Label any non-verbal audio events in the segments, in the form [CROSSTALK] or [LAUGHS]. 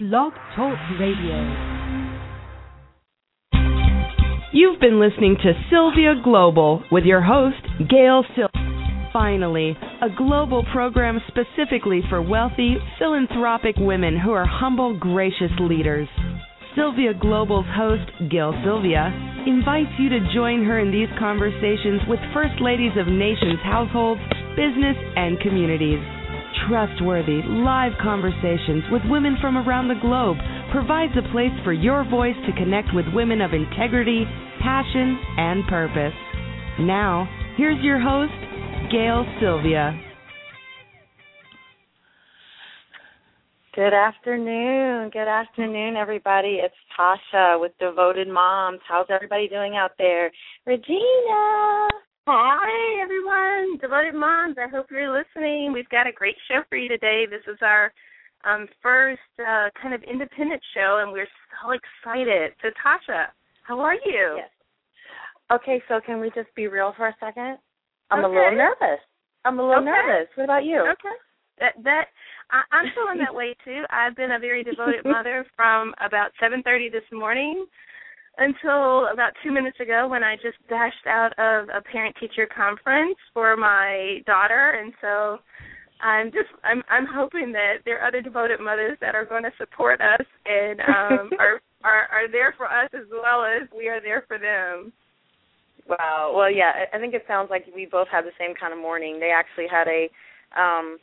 Blog Talk Radio. You've been listening to Sylvia Global with your host, Gail Sil. Finally, a global program specifically for wealthy, philanthropic women who are humble, gracious leaders. Sylvia Global's host, Gail Sylvia, invites you to join her in these conversations with First Ladies of nations' households, business, and communities. Trustworthy, live conversations with women from around the globe provides a place for your voice to connect with women of integrity, passion, and purpose. Now, here's your host, Gail Sylvia. Good afternoon. Good afternoon, everybody. It's Tasha with Devoted Moms. How's everybody doing out there? Regina. Hi, everyone. Devoted Moms. I hope you're listening. We've got a great show for you today. This is our um, first uh, kind of independent show, and we're so excited. So, Tasha, how are you? Yes. Okay, so can we just be real for a second? I'm okay. a little nervous. I'm a little okay. nervous. What about you? Okay. That that I, I'm feeling that way too. I've been a very devoted [LAUGHS] mother from about 7:30 this morning until about two minutes ago when I just dashed out of a parent teacher conference for my daughter and so I'm just I'm I'm hoping that there are other devoted mothers that are going to support us and um [LAUGHS] are, are are there for us as well as we are there for them. Wow. Well, yeah, I think it sounds like we both had the same kind of morning. They actually had a um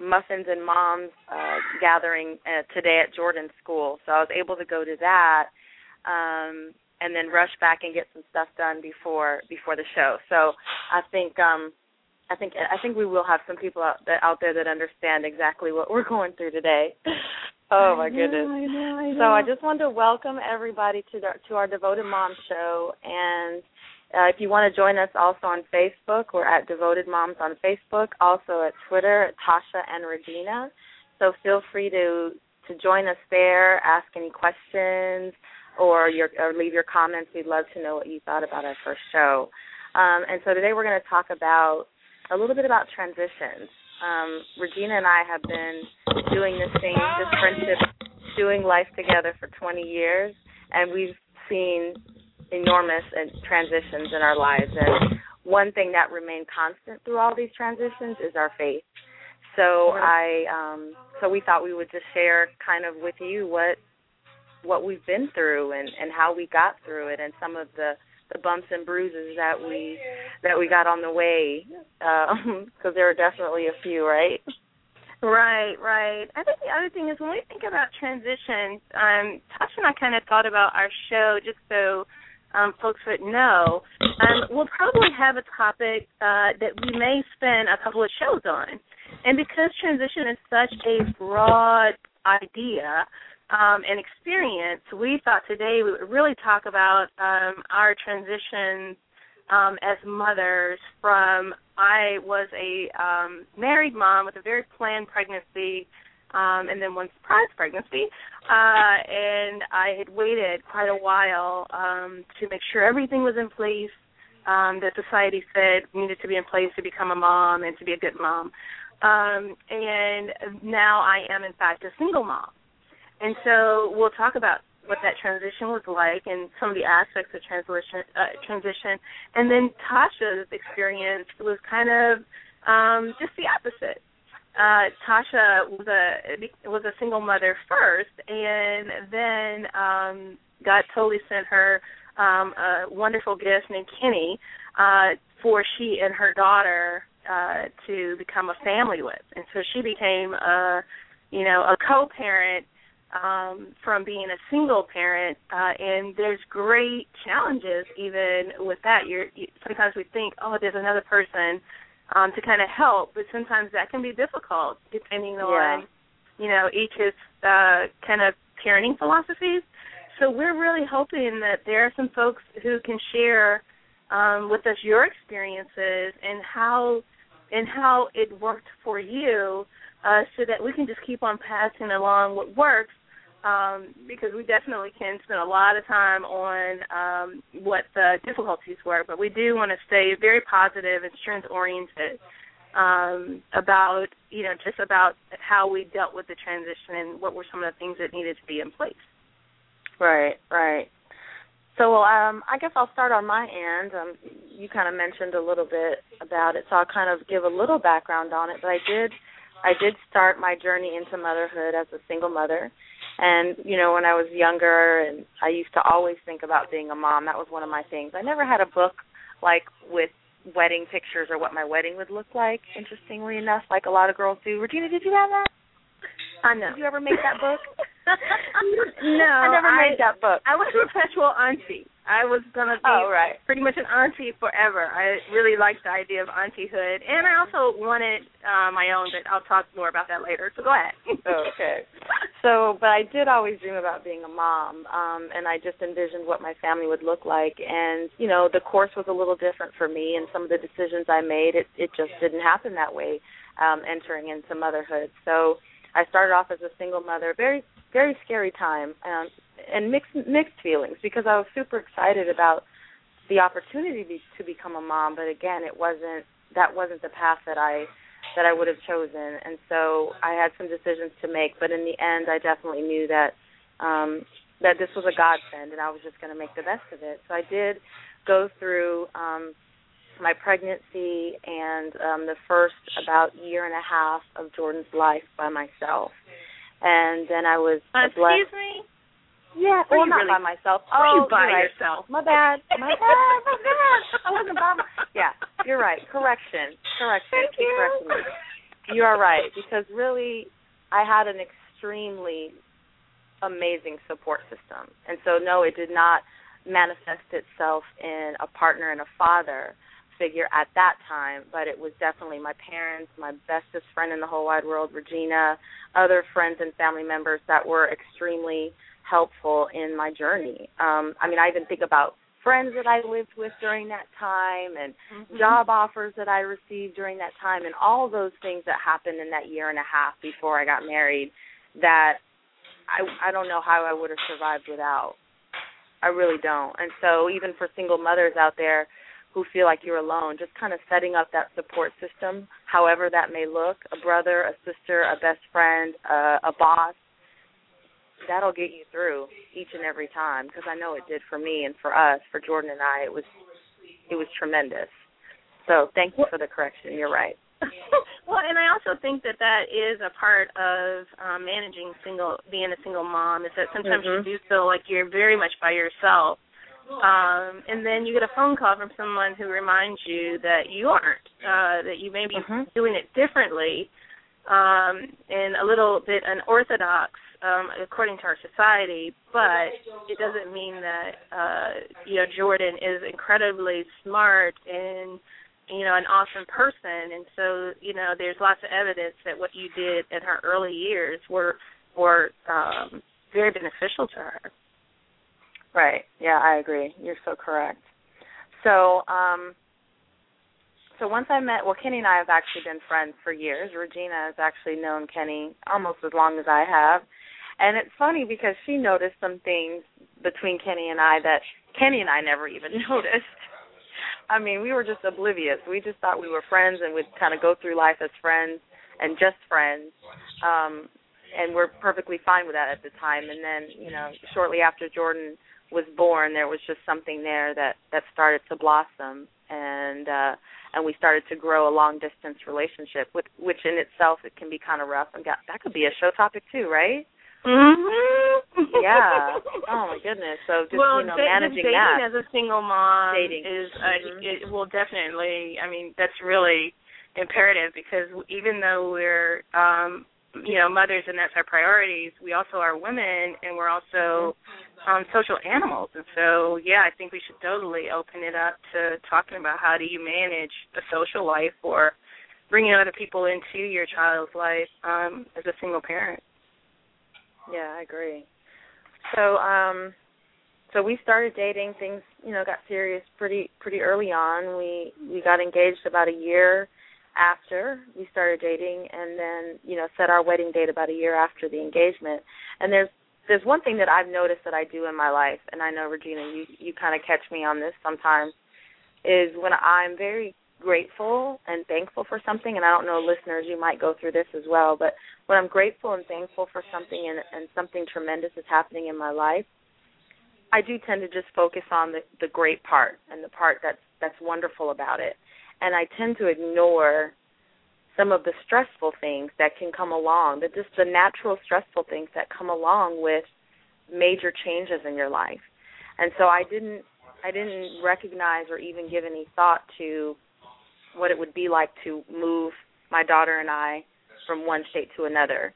muffins and moms uh gathering uh, today at Jordan School. So I was able to go to that um, and then rush back and get some stuff done before before the show. So I think um, I think I think we will have some people out, that, out there that understand exactly what we're going through today. [LAUGHS] Oh my goodness! I know, I know. So I just wanted to welcome everybody to the, to our Devoted Mom show, and uh, if you want to join us also on Facebook, we're at Devoted Moms on Facebook, also at Twitter at Tasha and Regina. So feel free to to join us there, ask any questions, or your or leave your comments. We'd love to know what you thought about our first show. Um, and so today we're going to talk about a little bit about transitions. Um, Regina and I have been doing this thing, this friendship, doing life together for 20 years, and we've seen enormous transitions in our lives. And one thing that remained constant through all these transitions is our faith. So I, um, so we thought we would just share kind of with you what what we've been through and and how we got through it and some of the the bumps and bruises that we that we got on the way because um, [LAUGHS] there are definitely a few right? Right right. I think the other thing is when we think about transitions um tasha and i kind of thought about our show just so um, folks would know. Um, we'll probably have a topic uh, that we may spend a couple of shows on. And because transition is such a broad idea um, and experience, we thought today we would really talk about um, our transitions um, as mothers from I was a um, married mom with a very planned pregnancy um, and then one surprise pregnancy. Uh, and I had waited quite a while um, to make sure everything was in place um, that society said needed to be in place to become a mom and to be a good mom. Um, and now I am, in fact, a single mom. And so we'll talk about what that transition was like and some of the aspects of transition. Uh, transition, and then Tasha's experience was kind of um, just the opposite. Uh, Tasha was a was a single mother first, and then um, God totally sent her um, a wonderful gift named Kenny uh, for she and her daughter uh, to become a family with, and so she became a you know a co-parent um, from being a single parent, uh, and there's great challenges even with that. You're you, sometimes we think, oh, there's another person um, to kind of help, but sometimes that can be difficult depending yeah. on you know each's uh, kind of parenting philosophies. So we're really hoping that there are some folks who can share um, with us your experiences and how and how it worked for you uh, so that we can just keep on passing along what works um, because we definitely can spend a lot of time on um, what the difficulties were, but we do want to stay very positive and strength oriented. um, about you know just about how we dealt with the transition and what were some of the things that needed to be in place. Right, right. So um, I guess I'll start on my end. Um, you kind of mentioned a little bit about it, so I'll kind of give a little background on it. But I did, I did start my journey into motherhood as a single mother, and you know when I was younger, and I used to always think about being a mom. That was one of my things. I never had a book like with wedding pictures or what my wedding would look like. Interestingly enough, like a lot of girls do. Regina, did you have that? I know. Did you ever make that book? [LAUGHS] no, [LAUGHS] I never I, made that book. I was a perpetual auntie. I was gonna be oh, right. pretty much an auntie forever. I really liked the idea of auntiehood, and I also wanted uh, my own. But I'll talk more about that later. So go ahead. [LAUGHS] okay. So, but I did always dream about being a mom, um, and I just envisioned what my family would look like. And you know, the course was a little different for me, and some of the decisions I made, it it just didn't happen that way. Um, entering into motherhood, so I started off as a single mother. Very very scary time um, and mixed mixed feelings because I was super excited about the opportunity to, become a mom, but again, it wasn't that wasn't the path that I that I would have chosen, and so I had some decisions to make. But in the end, I definitely knew that um, that this was a godsend, and I was just going to make the best of it. So I did go through um, my pregnancy and um, the first about year and a half of Jordan's life by myself and then I was uh, blessed. Excuse me. Yeah, well, not really, by myself. Oh, you by right. yourself? My bad. My bad. My bad. [LAUGHS] I wasn't by. My, yeah, you're right. Correction. Correction. Thank you. Correction. You are right because really, I had an extremely amazing support system, and so no, it did not manifest itself in a partner and a father figure at that time, but it was definitely my parents, my bestest friend in the whole wide world, Regina, other friends and family members that were extremely helpful in my journey. Um, I mean, I even think about friends that I lived with during that time and mm-hmm. job offers that I received during that time and all those things that happened in that year and a half before I got married that I I don't know how I would have survived without. I really don't. And so even for single mothers out there, who feel like you're alone, just kind of setting up that support system, however that may look a brother, a sister, a best friend, uh, a boss that'll get you through each and every time because I know it did for me and for us, for Jordan and I. It was it was tremendous. So thank you for the correction. You're right. [LAUGHS] [LAUGHS] well, and I also think that that is a part of um, managing single, being a single mom. Is that sometimes mm-hmm. you do feel like you're very much by yourself, um, and then you get a phone call from someone who reminds you that you aren't, uh, that you may be mm-hmm. doing it differently, um, and a little bit unorthodox um, according to our society. But it doesn't mean that uh, you know Jordan is incredibly smart and you know an awesome person, and so you know there's lots of evidence that what you did in her early years were were um, very beneficial to her. Right. Yeah, I agree. You're so correct. So, um so once I met well Kenny and I have actually been friends for years. Regina has actually known Kenny almost as long as I have. And it's funny because she noticed some things between Kenny and I that Kenny and I never even [LAUGHS] noticed. I mean, we were just oblivious. We just thought we were friends and would kind of go through life as friends and just friends. Um and we're perfectly fine with that at the time. And then, you know, shortly after Jordan was born, there was just something there that that started to blossom, and uh, and we started to grow a long distance relationship, with which in itself it can be kind of rough. And got, that could be a show topic too, right? Mm-hmm. yeah. [LAUGHS] Oh my goodness. So just well, you know, da- managing dating that. as a single mom dating. is uh, mm-hmm. it will definitely. I mean, that's really imperative because even though we're um you know mothers and that's our priorities, we also are women and we're also um, social animals. And so, yeah, I think we should totally open it up to talking about how do you manage a social life or bringing other people into your child's life um, as a single parent. Yeah, I agree. So, um, so we started dating. Things, you know, got serious pretty pretty early on. We we got engaged about a year after we started dating, and then you know set our wedding date about a year after the engagement. And there's there's one thing that I've noticed that I do in my life, and I know Regina, you you kind of catch me on this sometimes, is when I'm very grateful and thankful for something, and I don't know, listeners, you might go through this as well, but when I'm grateful and thankful for something and, and something tremendous is happening in my life, I do tend to just focus on the, the great part and the part that's that's wonderful about it. And I tend to ignore some of the stressful things that can come along, that just the natural stressful things that come along with major changes in your life. And so I didn't I didn't recognize or even give any thought to what it would be like to move my daughter and I from one state to another.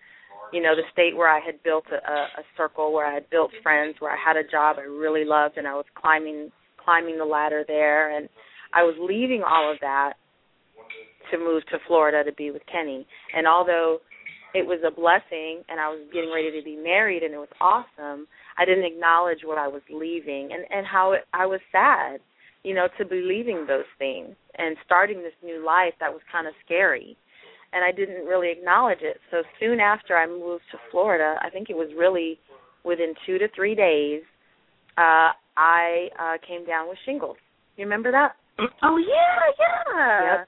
You know, the state where I had built a, a circle, where I had built friends, where I had a job I really loved, and I was climbing climbing the ladder there, and I was leaving all of that to move to Florida to be with Kenny. And although it was a blessing, and I was getting ready to be married, and it was awesome, I didn't acknowledge what I was leaving, and and how it, I was sad, you know, to be leaving those things and starting this new life that was kind of scary and I didn't really acknowledge it. So soon after I moved to Florida, I think it was really within two to three days, uh, I uh, came down with shingles. You remember that? Oh yeah, yeah.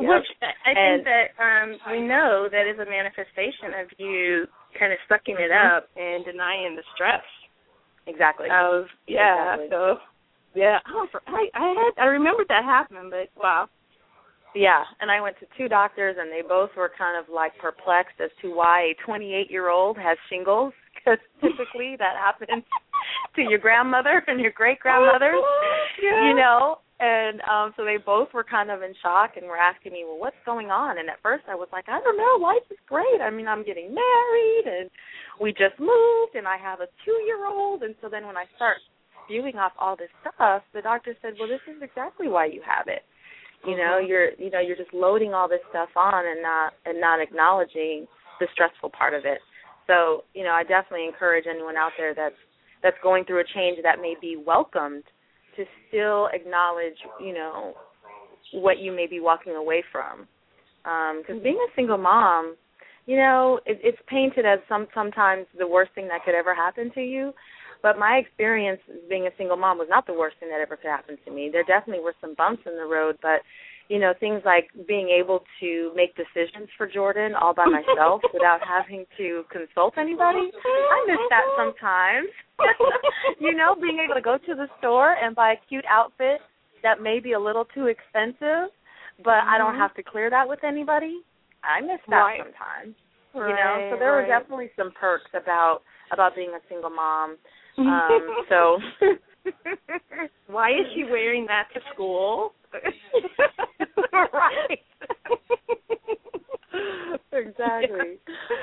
Yep. Which I And- think that um we know that is a manifestation of you kind of sucking it Mhm. up and denying the stress Exactly. of yeah. Exactly. So yeah, oh, for, I I had I remembered that happening, but wow. Yeah, and I went to two doctors, and they both were kind of like perplexed as to why a 28 year old has shingles, because [LAUGHS] typically that happens to your grandmother [LAUGHS] and your great grandmothers, [LAUGHS] Yeah. you know. And um so they both were kind of in shock and were asking me, "Well, what's going on?" And at first I was like, "I don't know. Life is great. I mean, I'm getting married, and we just moved, and I have a two year old." And so then when I start spewing off all this stuff, the doctor said, "Well, this is exactly why you have it." you know Mhm. you're you know you're just loading all this stuff on and not and not acknowledging the stressful part of it so you know i definitely encourage anyone out there that's that's going through a change that may be welcomed to still acknowledge you know what you may be walking away from um, because being a single mom you know it, it's painted as some sometimes the worst thing that could ever happen to you but my experience being a single mom was not the worst thing that ever could happen to me. There definitely were some bumps in the road, but you know, things like being able to make decisions for Jordan all by myself [LAUGHS] without having to consult anybody. I miss that sometimes. [LAUGHS] you know, being able to go to the store and buy a cute outfit that may be a little too expensive, but I don't Mhm. have to clear that with anybody. I miss that Right. sometimes. Right, you know, so there were definitely some perks about about being a single mom [LAUGHS] um, so why is she wearing that to school? Right. [LAUGHS] exactly.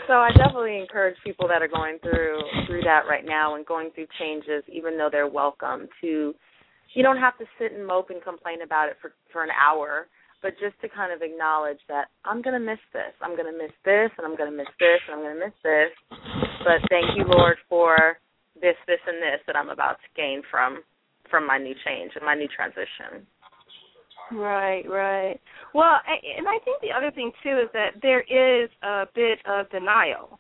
So I definitely encourage people that are going through through that right now and going through changes, even though they're welcome to. You don't have to sit and mope and complain about it for for an hour, but just to kind of acknowledge that I'm going to miss this, I'm going to miss this, and I'm going to miss this, and I'm going to miss this. But thank you, Lord, for this, this, and this that I'm about to gain from from my new change and my new transition. Right, right. Well, I, and I think the other thing too is that there is a bit of denial.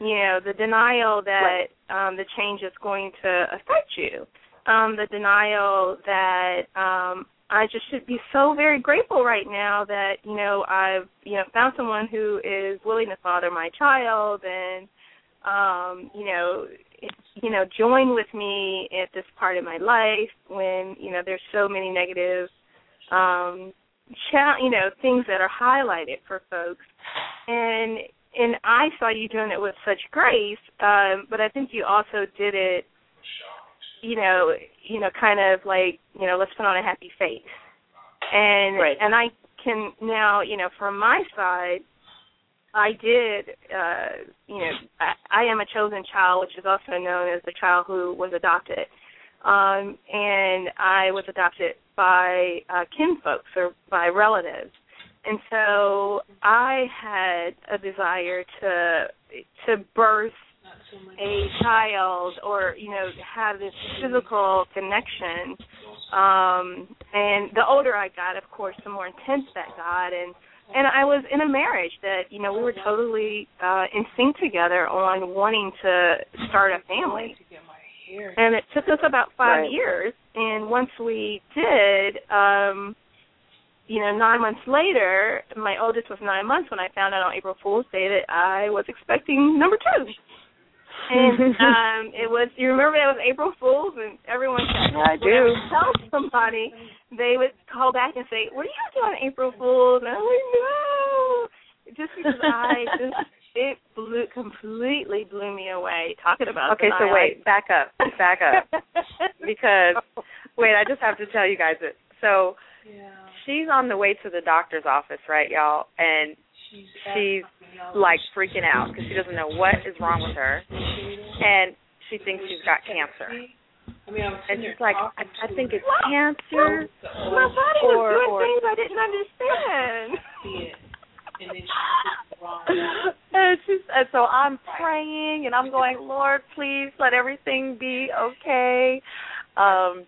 You know, the denial that um the change is going to affect you. Um the denial that um I just should be so very grateful right now that, you know, I've, you know, found someone who is willing to father my child and um, you know, you know, join with me at this part of my life when, you know, there's so many negative um cha- you know things that are highlighted for folks. And and I saw you doing it with such grace um but I think you also did it you know you know kind of like you know let's put on a happy face. And Right. and I can now you know from my side I did uh you know I, I am a chosen child which is also known as the child who was adopted um and I was adopted by uh kinfolks or by relatives. And so I had a desire to to birth a child or you know have this physical connection. Um and the older I got of course the more intense that got. And and I was in a marriage that you know we were totally uh in sync together on wanting to start a family and it took us about five Right. years and once we did um you know, nine months later, my oldest was nine months when I found out on April Fool's Day that I was expecting number two. And [LAUGHS] um it was you remember that was April Fool's and everyone yeah, I do. tell somebody they would call back and say, What are you doing on April Fool's? And I'm like, No just because I [LAUGHS] just it blew completely blew me away talking about Okay, so wait, back up. Back up. [LAUGHS] because wait, I just have to tell you guys that so yeah. she's on the way to the doctor's office, right, y'all? And she's, she's like freaking out because she doesn't know what is wrong with her, and she thinks she's got cancer. I mean, and she's like, I, I think it's cancer. My body was or, doing or, things I didn't understand. And then [LAUGHS] and she's and so I'm praying and I'm going, Lord, please let everything be okay. Um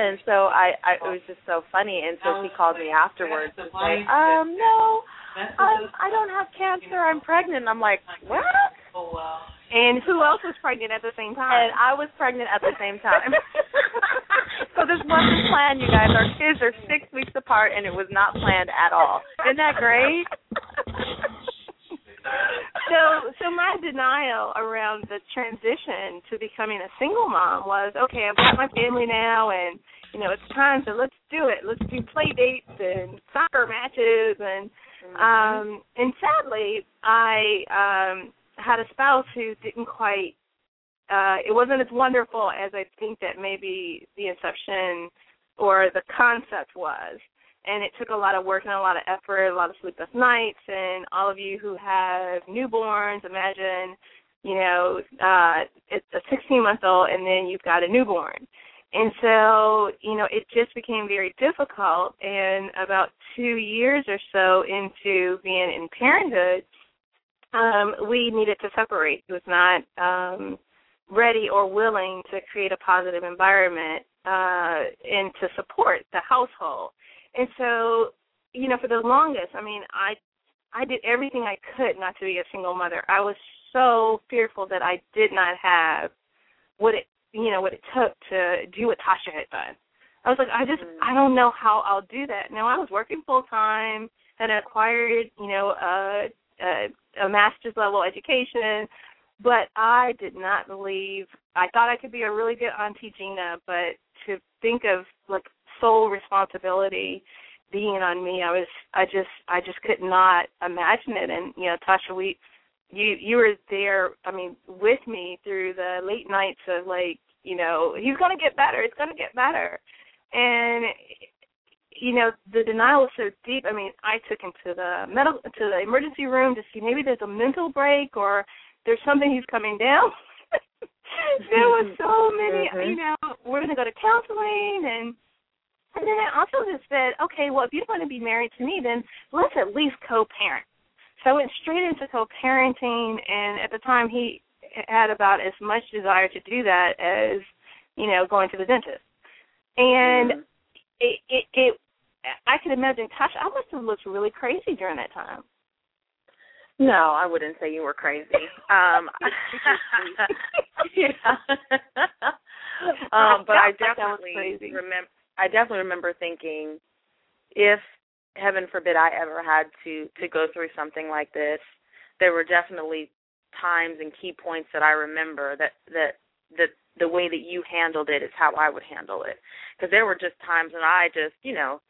and so I, I it was just so funny and so she called me afterwards to say, Um, no, um, I don't have cancer, I'm pregnant. I'm like, What? And who else was pregnant at the same time? And I was pregnant at the same time. [LAUGHS] so this wasn't planned, you guys. Our kids are six weeks apart, and it was not planned at all. Isn't that great? so, so my denial around the transition to becoming a single mom was okay. I've got my family now, and you know it's time. So let's do it. Let's do play dates and soccer matches, and mm-hmm. um, and sadly, I um had a spouse who didn't quite uh it wasn't as wonderful as I think that maybe the inception or the concept was. And it took a lot of work and a lot of effort, a lot of sleepless nights and all of you who have newborns, imagine, you know, uh it's a sixteen month old and then you've got a newborn. And so, you know, it just became very difficult and about two years or so into being in parenthood, um, we needed to separate. He was not um, ready or willing to create a positive environment uh, and to support the household. And so, you know, for the longest, I mean, I I did everything I could not to be a single mother. I was so fearful that I did not have what it you know what it took to do what Tasha had done. I was like, I just mm. I don't know how I'll do that. Now I was working full time, had acquired you know a, a a master's level education, but I did not believe. I thought I could be a really good Auntie Gina, but to think of like sole responsibility being on me, I was I just I just could not imagine it. And you know, Tasha, we you you were there. I mean, with me through the late nights of like you know he's gonna get better. It's gonna get better. And you know, the denial was so deep. I mean, I took him to the medical to the emergency room to see maybe there's a mental break or there's something he's coming down. [LAUGHS] there was so many, mm-hmm. you know, we're gonna go to counseling and and then I also just said, okay, well if you're gonna be married to me then let's at least co parent. So I went straight into co parenting and at the time he had about as much desire to do that as, you know, going to the dentist. And mm-hmm. it, it it I can imagine Tasha. I must have looked really crazy during that time. No, I wouldn't say you were crazy. Um, [LAUGHS] [LAUGHS] yeah. um, but I definitely remember. I definitely remember thinking, if heaven forbid I ever had to to go through something like this, there were definitely times and key points that I remember that that that the way that you handled it is how I would handle it. Because there were just times when I just, you know,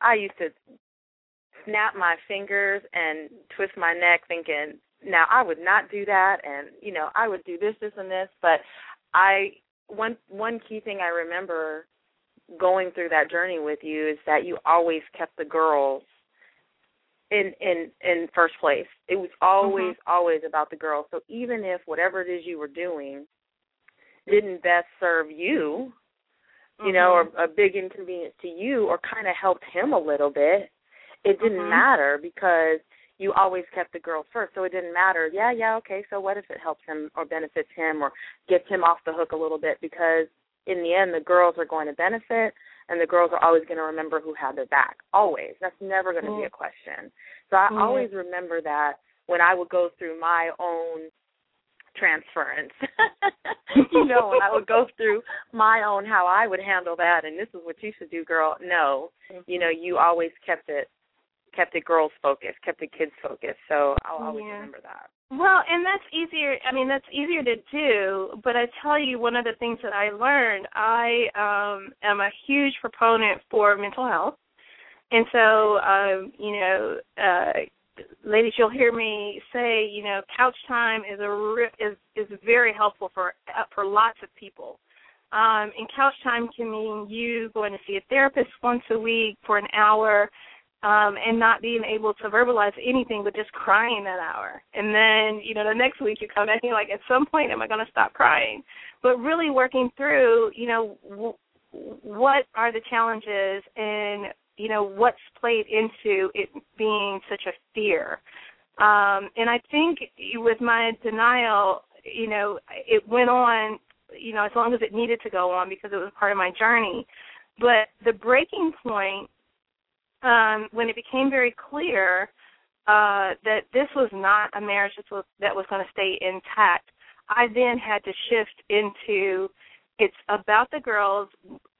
I used to snap my fingers and twist my neck thinking, now I would not do that and you know, I would do this, this and this, but I one one key thing I remember going through that journey with you is that you always kept the girls in in in first place. It was always mm-hmm. always about the girls. So even if whatever it is you were doing didn't best serve you, you know, or mm-hmm. a big inconvenience to you, or kind of helped him a little bit, it didn't mm-hmm. matter because you always kept the girl first. So it didn't matter. Yeah, yeah, okay. So what if it helps him or benefits him or gets him off the hook a little bit? Because in the end, the girls are going to benefit, and the girls are always going to remember who had their back. Always. That's never going to mm-hmm. be a question. So I mm-hmm. always remember that when I would go through my own transference. [LAUGHS] [LAUGHS] you know, and I would go through my own how I would handle that, and this is what you should do, girl. No, you know, you always kept it kept it girls focused, kept it kids focused. So I'll always Yeah. remember that. Well, and that's easier. I mean, that's easier to do. But I tell you, one of the things that I learned, I um, am a huge proponent for mental health, and so um, you know, uh, ladies, you'll hear me say, you know, couch time is a re- is is very helpful for uh, for lots of people. Um, and couch time can mean you going to see a therapist once a week for an hour um, and not being able to verbalize anything but just crying that hour. And then, you know, the next week you come back and you're like, at some point, am I going to stop crying? But really working through, you know, w- what are the challenges and, you know, what's played into it being such a fear. Um, and I think with my denial, you know, it went on, you know, as long as it needed to go on because it was part of my journey. But the breaking point um, when it became very clear uh, that this was not a marriage that was, that was going to stay intact, I then had to shift into it's about the girls.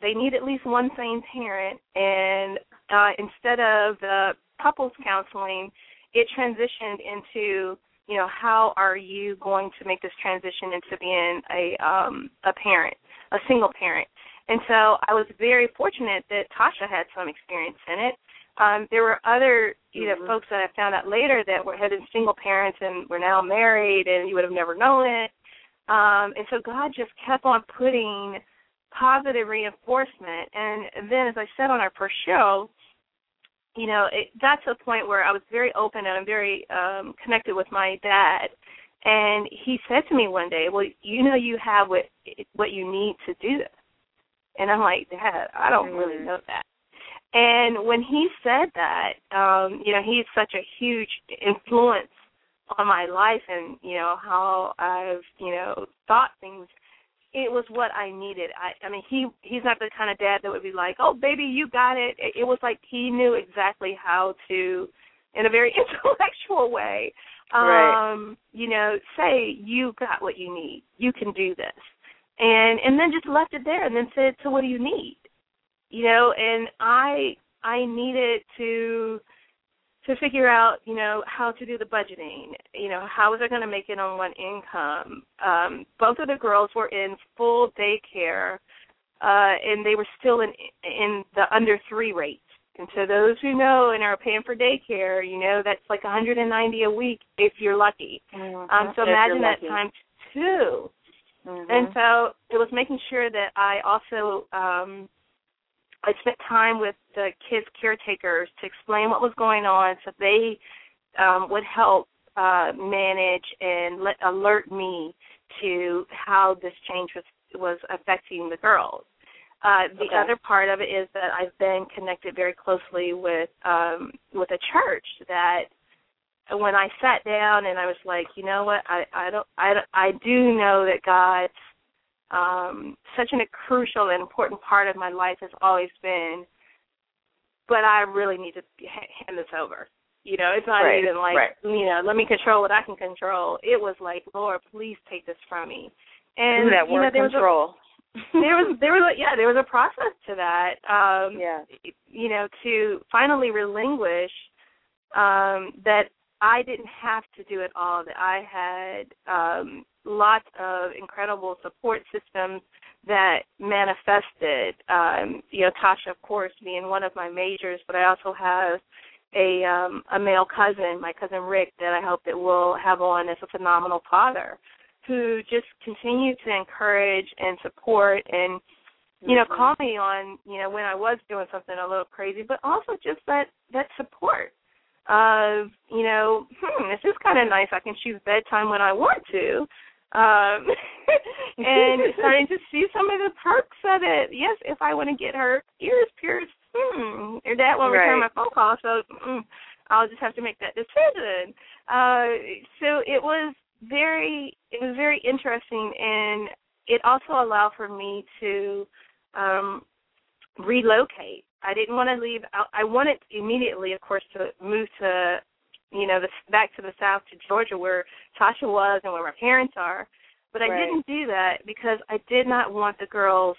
They need at least one sane parent, and uh, instead of the couples counseling, it transitioned into you know how are you going to make this transition into being a um, a parent, a single parent. And so I was very fortunate that Tasha had some experience in it. Um, there were other, you know, Mhm. folks that I found out later that were had been single parents and were now married, and you would have never known it. Um, and so God just kept on putting positive reinforcement. And then, as I said on our first show, you know, it got to a point where I was very open and I'm very um, connected with my dad. And he said to me one day, "Well, you know, you have what what you need to do this." And I'm like, Dad, I don't really Mhm. know that. And when he said that, um, you know, he's such a huge influence on my life and, you know, how I've, you know, thought things. It was what I needed. I I mean he he's not the kind of dad that would be like, Oh baby, you got it. It, it was like he knew exactly how to in a very [LAUGHS] intellectual way Right. um, you know, say you got what you need. You can do this. And and then just left it there and then said, So what do you need? You know, and I I needed to to figure out, you know, how to do the budgeting. You know, how was I going to make it on one income? Um, both of the girls were in full daycare, uh, and they were still in in the under three rate. And so those who know and are paying for daycare, you know, that's like 190 a week if you're lucky. Um, so If imagine that times two. Mhm. And so it was making sure that I also um I spent time with the kids caretakers to explain what was going on so they um would help uh manage and let alert me to how this change was was affecting the girls. Uh the Okay. other part of it is that I've been connected very closely with um with a church that when I sat down and I was like, you know what, I I don't I don't- I do know that God's um such an, a crucial and important part of my life has always been, but I really need to hand this over. You know, it's not Right, even like right. you know, let me control what I can control. It was like, Lord, please take this from me. And Ooh, that you know, word there was control. a [LAUGHS] there was there was a, yeah there was a process to that. Um, yeah. you know, to finally relinquish um, that I didn't have to do it all. That I had um, lots of incredible support systems that manifested. Um, you know, Tasha, of course, being one of my majors, but I also have a um, a male cousin, my cousin Rick, that I hope that we'll have on as a phenomenal father, who just continue to encourage and support and you know, Mhm. call me on, you know, when I was doing something a little crazy, but also just that that support of, you know, hmm, this is kind of nice. I can choose bedtime when I want to, um, [LAUGHS] and [LAUGHS] starting to see some of the perks of it. Yes, if I want to get her ears pierced, hmm, your dad won't return my phone call, so mm, I'll just have to make that decision. Uh, so it was very, it was very interesting, and it also allowed for me to um relocate. I didn't want to leave. I, I wanted immediately, of course, to move to, you know, the, back to the south to Georgia, where Tasha was and where my parents are. But I didn't do that because I did not want the girls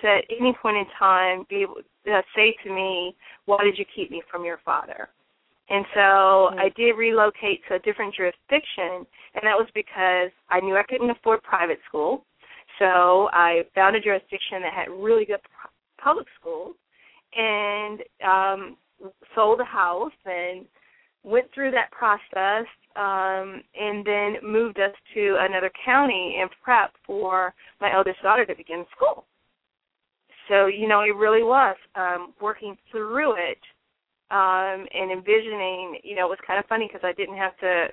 to at any point in time be able to say to me, "Why did you keep me from your father?" And so Mhm. I did relocate to a different jurisdiction, and that was because I knew I couldn't afford private school. So I found a jurisdiction that had really good pu- public schools, and um, sold a house and went through that process, um, and then moved us to another county and prep for my eldest daughter to begin school. So you know, it really was um, working through it um, and envisioning. You know, it was kind of funny because I didn't have to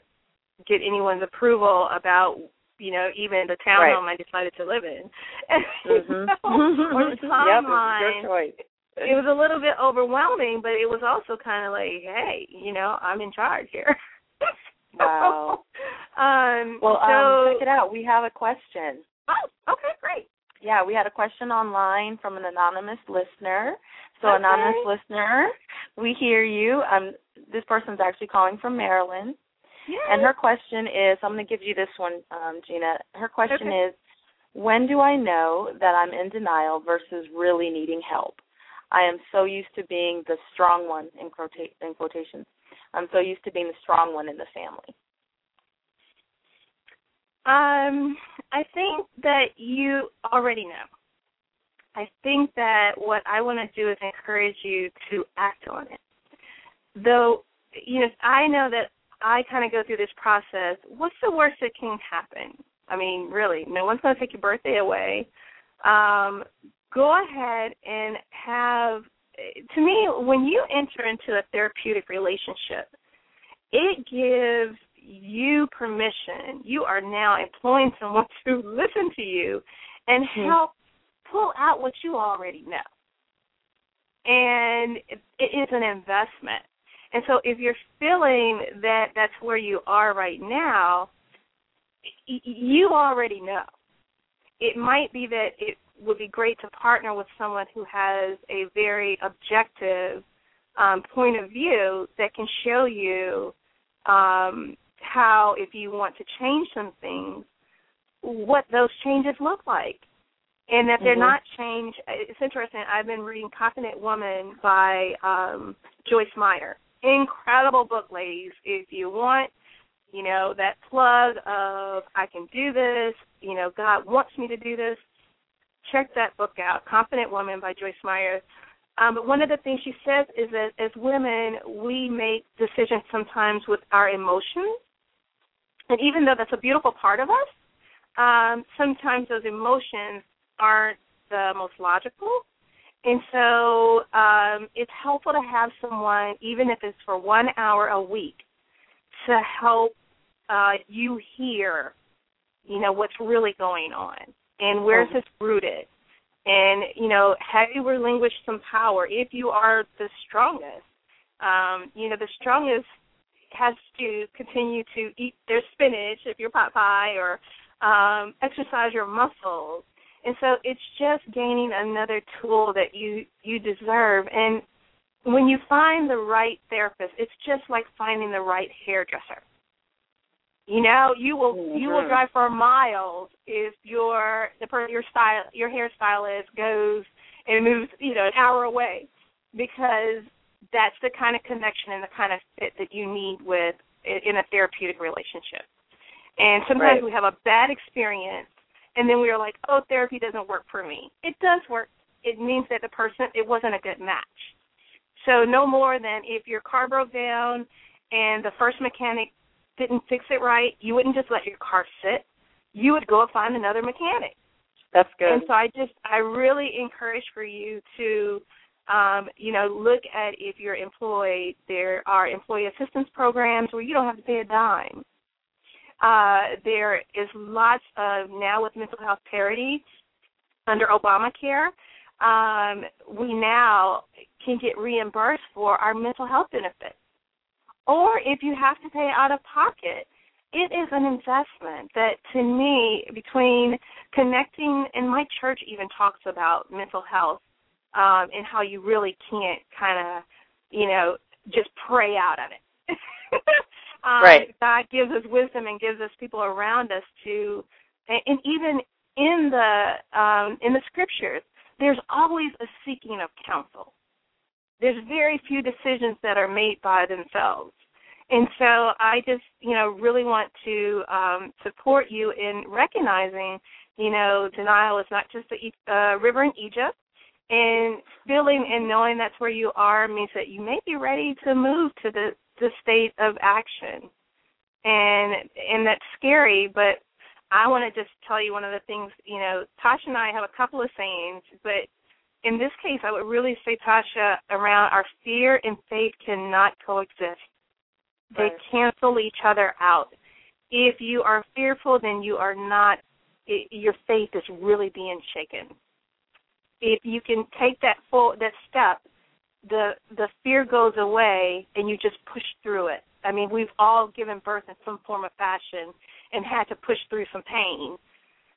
get anyone's approval about you know even the town home I decided to live in, [LAUGHS] Mhm. or the [LAUGHS] yep, timeline choice. It was a little bit overwhelming, but it was also kind of like, hey, you know, I'm in charge here. [LAUGHS] Wow. um, Well, so, um, check it out. We have a question. Oh, okay, great. Yeah, we had a question online from an anonymous listener. So, Okay. anonymous listener, we hear you. Um, this person's actually calling from Maryland, Yeah. and her question is: I'm going to give you this one, um, Gina. Her question Okay. is: When do I know that I'm in denial versus really needing help? I am so used to being the strong one in, quota- in quotations. I'm so used to being the strong one in the family. Um, I think that you already know. I think that what I want to do is encourage you to act on it. Though, you know, I know that I kind of go through this process. What's the worst that can happen? I mean, really, no one's going to take your birthday away. Um, go ahead and have. To me, when you enter into a therapeutic relationship, it gives you permission. You are now employing someone [LAUGHS] to listen to you and Mhm. help pull out what you already know. And it, it is an investment. And so if you're feeling that that's where you are right now, you already know. It might be that it would be great to partner with someone who has a very objective um, point of view that can show you um, how, if you want to change some things, what those changes look like. And that they're Mhm. not change. It's interesting. I've been reading Confident Woman by um, Joyce Meyer. Incredible book, ladies. If you want, you know, that plug of I can do this, you know, God wants me to do this, check that book out, Confident Woman by Joyce Meyer. Um, but one of the things she says is that as women, we make decisions sometimes with our emotions. And even though that's a beautiful part of us, um, sometimes those emotions aren't the most logical. And so um, it's helpful to have someone, even if it's for one hour a week, to help uh, you hear, you know, what's really going on and where's this rooted. And, you know, have you relinquished some power if you are the strongest? Um, you know, the strongest has to continue to eat their spinach if you're Popeye or um, exercise your muscles. And so it's just gaining another tool that you you deserve. And when you find the right therapist, it's just like finding the right hairdresser. You know, you will mm-hmm. you will drive for miles if your the per your style your hairstylist goes and moves you know an hour away because that's the kind of connection and the kind of fit that you need with in a therapeutic relationship. And sometimes Right. we have a bad experience and then we are like, "Oh, therapy doesn't work for me." It does work. It means that the person it wasn't a good match. So no more than if your car broke down and the first mechanic didn't fix it right, you wouldn't just let your car sit. You would go find another mechanic. That's good. And so I just I really encourage for you to um, you know, look at if you're employed. There are employee assistance programs where you don't have to pay a dime. Uh, there is lots of now with mental health parity under Obamacare. Um, we now can get reimbursed for our mental health benefits. Or if you have to pay out of pocket, it is an investment that to me between connecting and my church even talks about mental health um and how you really can't kind of you know just pray out of it [LAUGHS] um, Right. god gives us wisdom and gives us people around us to and, and even in the um, in the scriptures, there's always a seeking of counsel. There's very few decisions that are made by themselves. And so I just, you know, really want to um, support you in recognizing, you know, denial is not just a uh, river in Egypt. And feeling and knowing that's where you are means that you may be ready to move to the, the state of action. And and that's scary, but I want to just tell you one of the things, you know, Tasha and I have a couple of sayings, but in this case, I would really say, Tasha, around our fear and faith cannot coexist. They cancel each other out. If you are fearful, then you are not. It, your faith is really being shaken. If you can take that full that step, the the fear goes away, and you just push through it. I mean, we've all given birth in some form of fashion and had to push through some pain.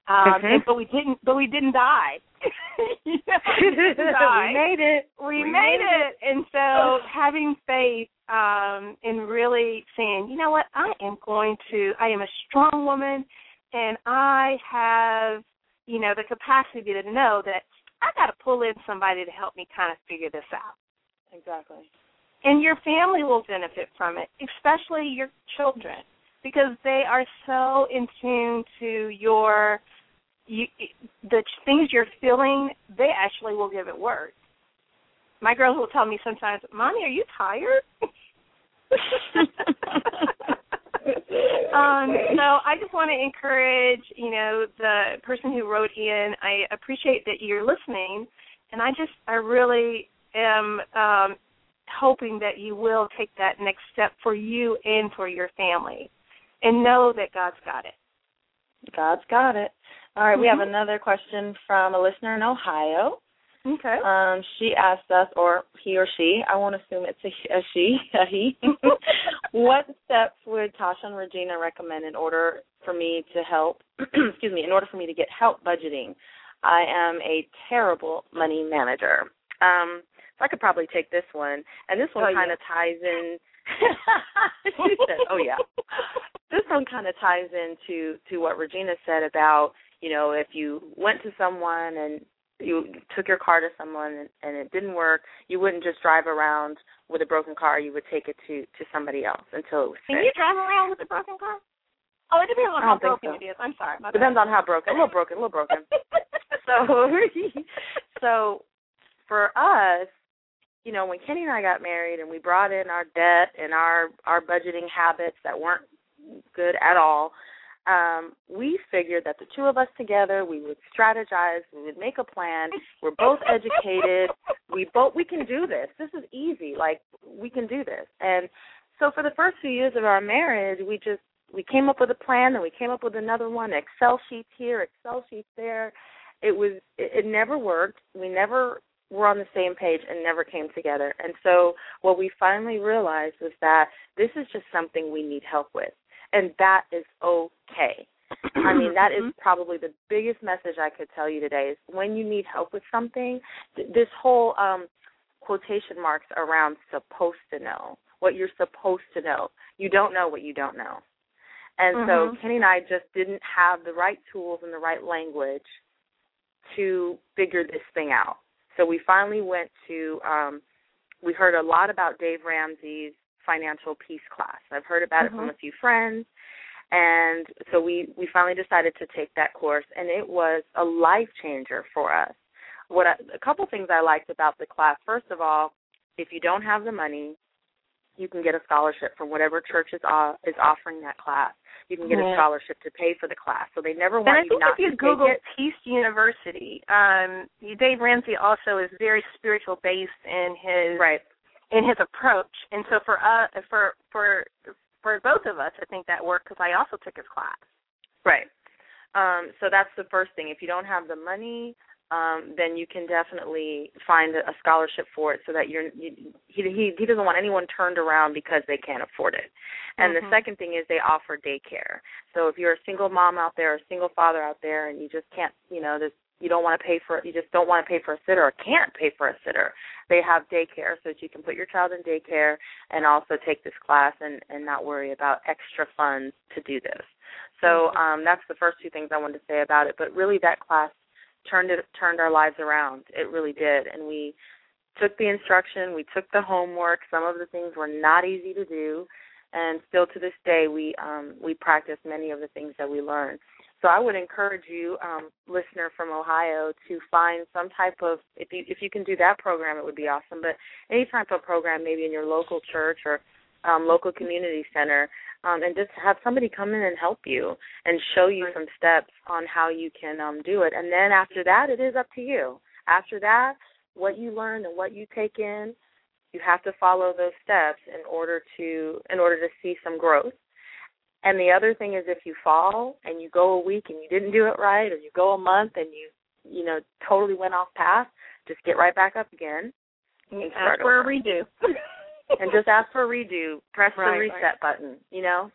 Um, mm-hmm. but we didn't. But we didn't die. [LAUGHS] we, [LAUGHS] didn't die. we made it. We, we made, made it. it. And so [SIGHS] having faith um, and really saying, you know what, I am going to. I am a strong woman, and I have, you know, the capacity to know that I got to pull in somebody to help me kind of figure this out. Exactly. And your family will benefit from it, especially your children, because they are so in tune to your you, the things you're feeling, they actually will give it words. My girls will tell me sometimes, "Mommy, are you tired?" [LAUGHS] um, so I just want to encourage, you know, the person who wrote in. I appreciate that you're listening, and I just, I really am um, hoping that you will take that next step for you and for your family, and know that God's got it. God's got it. All right, mm-hmm. we have mm-hmm. another question from a listener in Ohio. Okay. Um, she asked us, or he or she, I won't assume it's a, a she, [LAUGHS] a he. [LAUGHS] what steps would Tasha and Regina recommend in order for me to help, [CLEARS THROAT] excuse me, in order for me to get help budgeting? I am a terrible money manager. Um, so I could probably take this one, and this one oh, kind of yeah. ties in. [LAUGHS] she said, "Oh yeah." This one kind of ties into to what Regina said about you know if you went to someone and you took your car to someone and, and it didn't work, you wouldn't just drive around with a broken car. You would take it to to somebody else until it was fixed. Can you drive around with a broken car? Oh, it depends on how broken so. it is. I'm sorry. Depends on how broken. A little broken. A little broken. [LAUGHS] so, [LAUGHS] so for us, you know, when Kenny and I got married and we brought in our debt and our our budgeting habits that weren't good at all, um, we figured that the two of us together, we would strategize, we would make a plan. We're both educated. We both we can do this. This is easy. Like we can do this. And so for the first few years of our marriage, we just we came up with a plan, and we came up with another one. Excel sheets here, Excel sheets there. It was it, it never worked. We never were on the same page and never came together. And so what we finally realized was that this is just something we need help with and that is okay. I mean, that is mm-hmm. probably the biggest message I could tell you today is when you need help with something, th- this whole um quotation marks around supposed to know, what you're supposed to know. You don't know what you don't know. And mm-hmm. so Kenny and I just didn't have the right tools and the right language to figure this thing out. So we finally went to um we heard a lot about Dave Ramsey's financial peace class. I've heard about mm-hmm. it from mm-hmm. a few friends, and so we we finally decided to take that course, and it was a life changer for us. What I, a couple things I liked about the class. First of all, if you don't have the money, you can get a scholarship from whatever church is uh, is offering that class. You can get yeah. a scholarship to pay for the class. So they never want and you not to if you Google it. Peace University, um, Dave Ramsey also is very spiritual based in his right in his approach. And so for us, uh, for for for both of us, I think that worked because I also took his class. Right. Um, so that's the first thing. If you don't have the money, um, then you can definitely find a scholarship for it, so that you're you, he he he doesn't want anyone turned around because they can't afford it. And mm-hmm. the second thing is they offer daycare. So if you're a single mom out there, or a single father out there, and you just can't, you know, there's you don't want to pay for you just don't want to pay for a sitter or can't pay for a sitter they have daycare so that you can put your child in daycare and also take this class and and not worry about extra funds to do this So um, that's the first two things I wanted to say about it. But really, that class turned it turned our lives around. It really did, and we took the instruction, we took the homework. Some of the things were not easy to do, and still to this day, we um, we practice many of the things that we learned. So I would encourage you, um, listener from Ohio, to find some type of if you if you can do that program, it would be awesome. But any type of program, maybe in your local church or um, local community center, um, and just have somebody come in and help you and show you some steps on how you can um, do it. And then after that, it is up to you. After that, what you learn and what you take in, you have to follow those steps in order to in order to see some growth. And the other thing is if you fall and you go a week and you didn't do it right or you go a month and you you know totally went off path, just get right back up again. And ask for over. a redo. [LAUGHS] and just ask for a redo. Press right, the reset right. button, you know.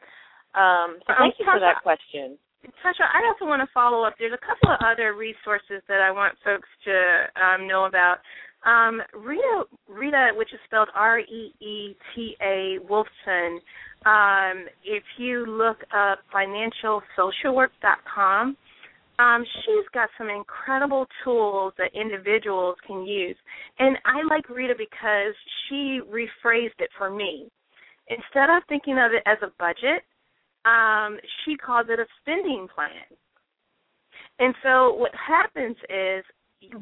Um so um, thank you for that question. Tasha, I also want to follow up. There's a couple of other resources that I want folks to um, know about. Um, Reeta, Reeta, which is spelled R E E T A Wolfsohn. Um, if you look up financialsocialwork.com, um, she's got some incredible tools that individuals can use. And I like Reeta because she rephrased it for me. Instead of thinking of it as a budget, um, she calls it a spending plan. And so what happens is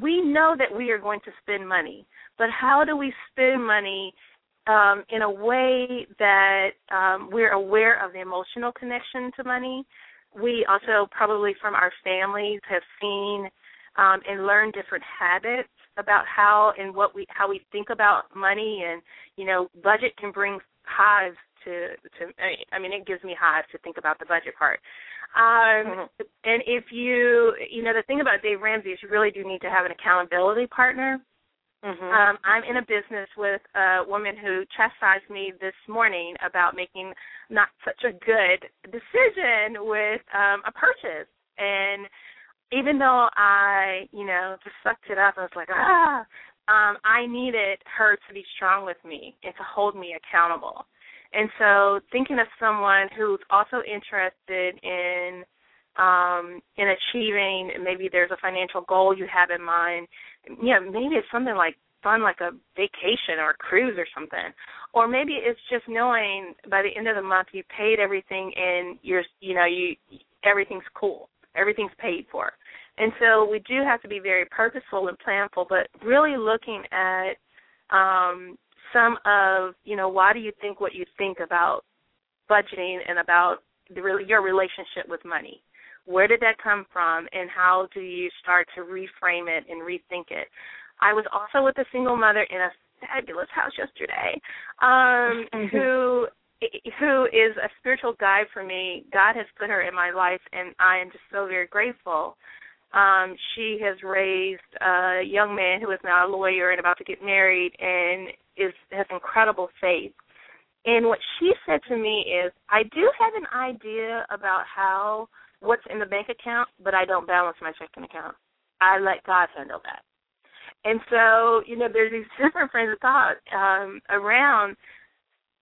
we know that we are going to spend money, but how do we spend money um, in a way that um, we're aware of the emotional connection to money? We also probably from our families have seen um, and learned different habits about how and what we how we think about money and you know budget can bring hives to to I mean it gives me hives to think about the budget part. Um, mm-hmm. And if you, you know, the thing about Dave Ramsey is you really do need to have an accountability partner. Mm-hmm. Um, I'm in a business with a woman who chastised me this morning about making not such a good decision with um, a purchase. And even though I, you know, just sucked it up, I was like, ah, um, I needed her to be strong with me and to hold me accountable. And so thinking of someone who's also interested in um in achieving maybe there's a financial goal you have in mind. Yeah, maybe it's something like fun like a vacation or a cruise or something. Or maybe it's just knowing by the end of the month you paid everything and you're you know, you everything's cool. Everything's paid for. And so we do have to be very purposeful and planful, but really looking at um some of you know why do you think what you think about budgeting and about the, your relationship with money? Where did that come from and how do you start to reframe it and rethink it? I was also with a single mother in a fabulous house yesterday um [LAUGHS] who who is a spiritual guide for me. God has put her in my life and i am just so very grateful. Um, she has raised a young man who is now a lawyer and about to get married and is has incredible faith. And what she said to me is, I do have an idea about how what's in the bank account, but I don't balance my checking account. I let God handle that. And so, you know, there's these [LAUGHS] different friends of thought um, around.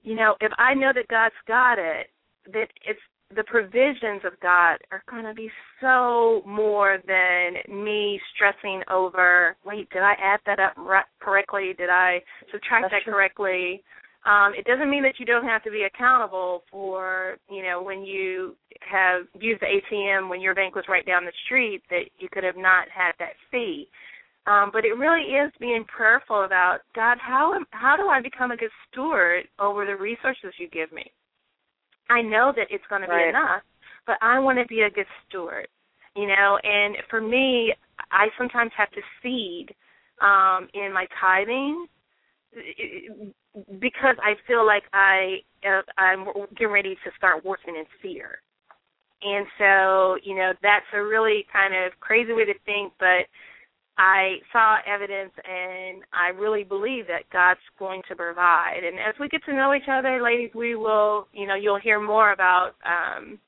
You know, if I know that God's got it, that it's the provisions of God are going to be so more than me stressing over, wait, did I add that up correctly? Did I subtract That's that correctly? Um, it doesn't mean that you don't have to be accountable for, you know, when you have used the ATM when your bank was right down the street that you could have not had that fee. Um, but it really is being prayerful about God. How how do I become a good steward over the resources you give me? I know that it's going to be enough, but I want to be a good steward, you know. And for me, I sometimes have to seed um, in my tithing because I feel like I uh, I'm getting ready to start working in fear. And so, you know, that's a really kind of crazy way to think, but I saw evidence and I really believe that God's going to provide. And as we get to know each other, ladies, we will, you know, you'll hear more about um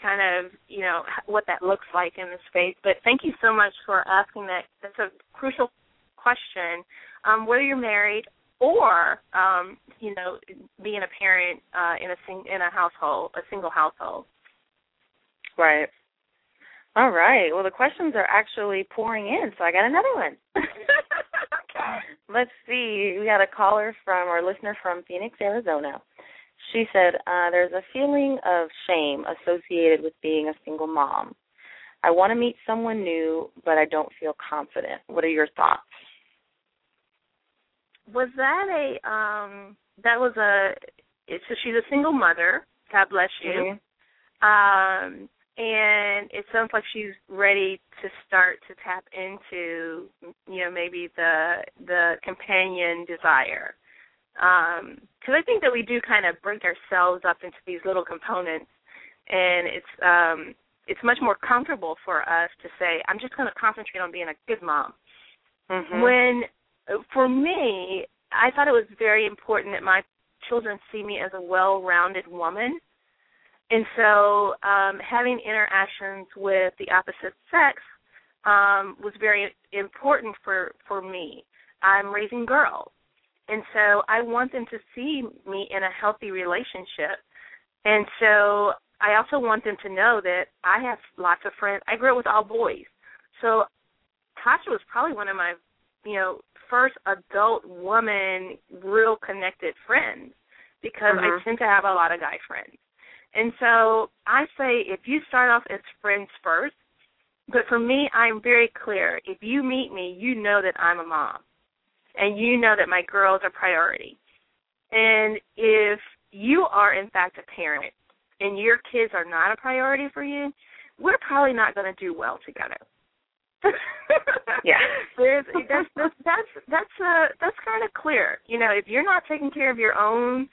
kind of, you know, what that looks like in the space. But thank you so much for asking that. That's a crucial question. Um whether you're married or um, you know, being a parent uh in a sing- in a household, a single household. Right. All right. Well, the questions are actually pouring in, so I got another one. okay. [LAUGHS] Let's see. We got a caller from our listener from Phoenix, Arizona. She said, uh, There's a feeling of shame associated with being a single mom. I want to meet someone new, but I don't feel confident. What are your thoughts? Was that a um that was a so she's a single mother. God bless you. Mm-hmm. Um and it sounds like she's ready to start to tap into you know maybe the the companion desire because um, I think that we do kind of break ourselves up into these little components, and it's um, it's much more comfortable for us to say, "I'm just going to concentrate on being a good mom." Mm-hmm. When, for me, I thought it was very important that my children see me as a well-rounded woman, and so um, having interactions with the opposite sex um, was very important for for me. I'm raising girls, and so I want them to see me in a healthy relationship. And so I also want them to know that I have lots of friends. I grew up with all boys. So Tasha was probably one of my, you know, first adult woman real connected friends because mm-hmm. I tend to have a lot of guy friends. And so I say if you start off as friends first, but for me I'm very clear. If you meet me, you know that I'm a mom and you know that my girls are priority. And if you are in fact a parent and your kids are not a priority for you, we're probably not going to do well together. [LAUGHS] yeah. There's that's that's that's that's uh that's kind of clear. You know, if you're not taking care of your own,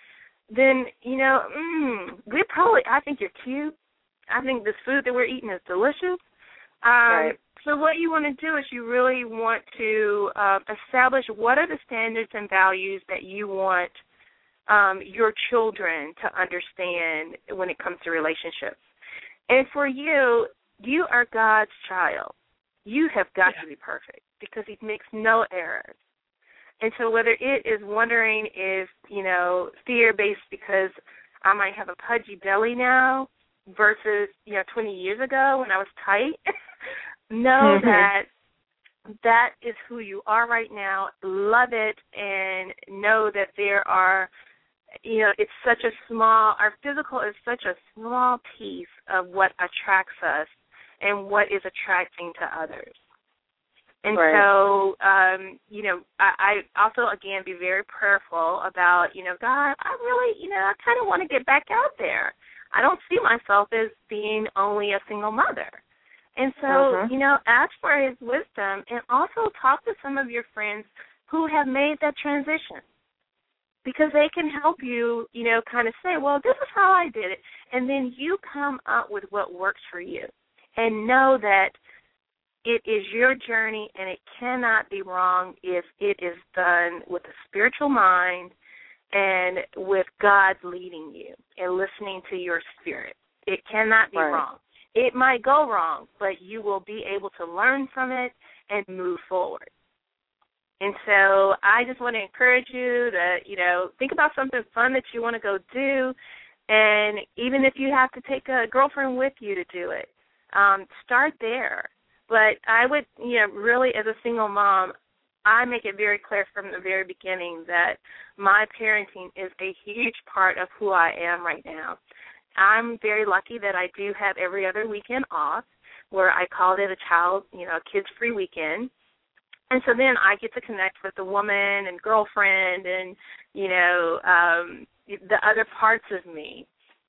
then you know, mm, we probably I think you're cute. I think this food that we're eating is delicious. Um right. So what you want to do is you really want to uh, establish what are the standards and values that you want um, your children to understand when it comes to relationships. And for you, you are God's child. You have got yeah. to be perfect because He makes no errors. And so whether it is wondering if you know fear based because I might have a pudgy belly now versus you know 20 years ago when I was tight. [LAUGHS] know mm-hmm. that that is who you are right now. Love it and know that there are you know, it's such a small our physical is such a small piece of what attracts us and what is attracting to others. And right. so, um, you know, I, I also again be very prayerful about, you know, God, I really, you know, I kind of want to get back out there. I don't see myself as being only a single mother. And so, mm-hmm. you know, ask for his wisdom and also talk to some of your friends who have made that transition. Because they can help you, you know, kind of say, well, this is how I did it. And then you come up with what works for you. And know that it is your journey and it cannot be wrong if it is done with a spiritual mind and with God leading you and listening to your spirit. It cannot be right. wrong. It might go wrong, but you will be able to learn from it and move forward. And so I just want to encourage you to, you know, think about something fun that you want to go do. And even if you have to take a girlfriend with you to do it, um, start there. But I would, you know, really as a single mom, I make it very clear from the very beginning that my parenting is a huge part of who I am right now. I'm very lucky that I do have every other weekend off where I call it a child, you know, a kids free weekend. And so then I get to connect with the woman and girlfriend and, you know, um the other parts of me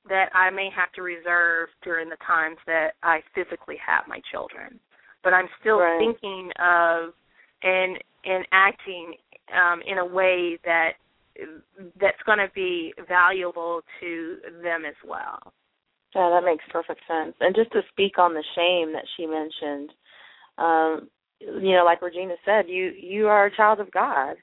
that I may have to reserve during the times that I physically have my children. But I'm still right. thinking of and and acting um in a way that that's going to be valuable to them as well. Yeah, that makes perfect sense. And just to speak on the shame that she mentioned, um, you know, like Regina said, you you are a child of God,